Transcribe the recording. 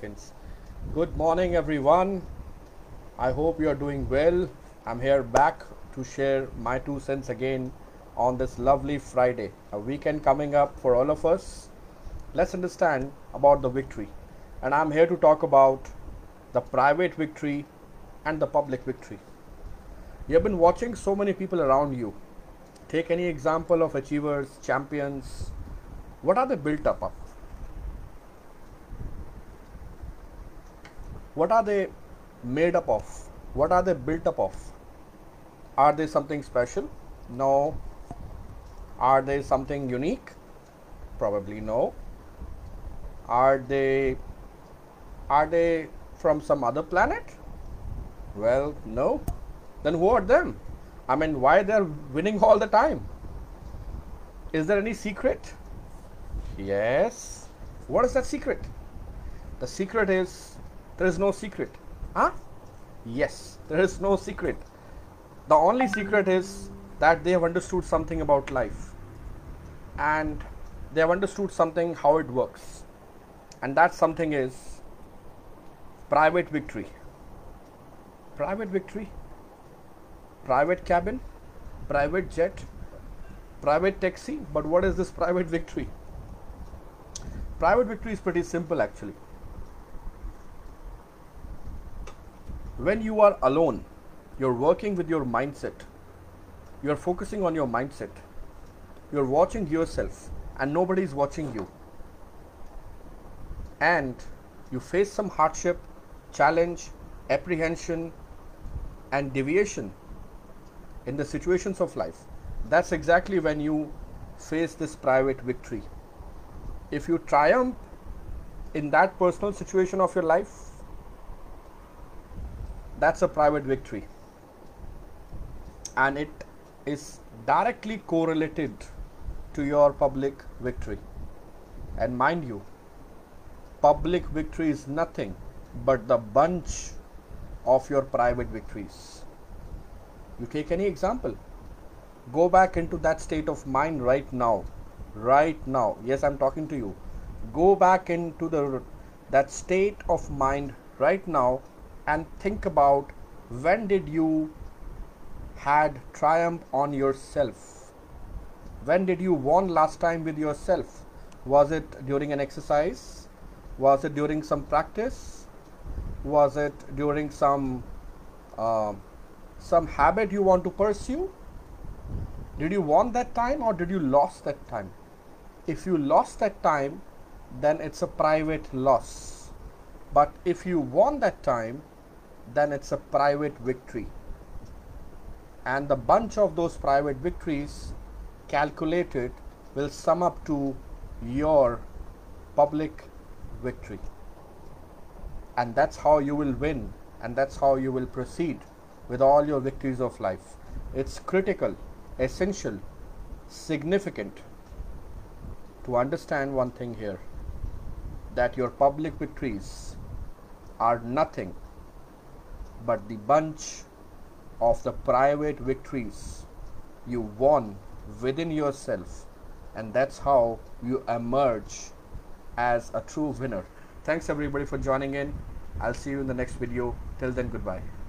Good morning, everyone. I hope you are doing well. I'm here back to share my two cents again on this lovely Friday, a weekend coming up for all of us. Let's understand about the victory. And I'm here to talk about the private victory and the public victory. You've been watching so many people around you. Take any example of achievers, champions. What are they built up of? What are they made up of? What are they built up of? Are they something special? No. Are they something unique? Probably no. Are they are they from some other planet? Well, no. Then who are them? I mean, why they're winning all the time? Is there any secret? Yes. What is that secret? The secret is there is no secret. Huh? Yes, there is no secret. The only secret is that they have understood something about life and they have understood something how it works. And that something is private victory. Private victory, private cabin, private jet, private taxi. But what is this private victory? Private victory is pretty simple actually. When you are alone, you're working with your mindset, you're focusing on your mindset, you're watching yourself, and nobody is watching you. And you face some hardship, challenge, apprehension, and deviation in the situations of life. That's exactly when you face this private victory. If you triumph in that personal situation of your life, that's a private victory. And it is directly correlated to your public victory. And mind you public victory is nothing but the bunch of your private victories. You take any example. Go back into that state of mind right now. Right now. Yes i'm talking to you. Go back into the that state of mind right now and think about when did you had triumph on yourself? When did you won last time with yourself? Was it during an exercise? Was it during some practice? Was it during some uh, some habit you want to pursue? Did you want that time or did you lost that time? If you lost that time then it's a private loss. But if you won that time then it's a private victory. And the bunch of those private victories calculated will sum up to your public victory. And that's how you will win, and that's how you will proceed with all your victories of life. It's critical, essential, significant to understand one thing here that your public victories are nothing but the bunch of the private victories you won within yourself. And that's how you emerge as a true winner. Thanks everybody for joining in. I'll see you in the next video. Till then goodbye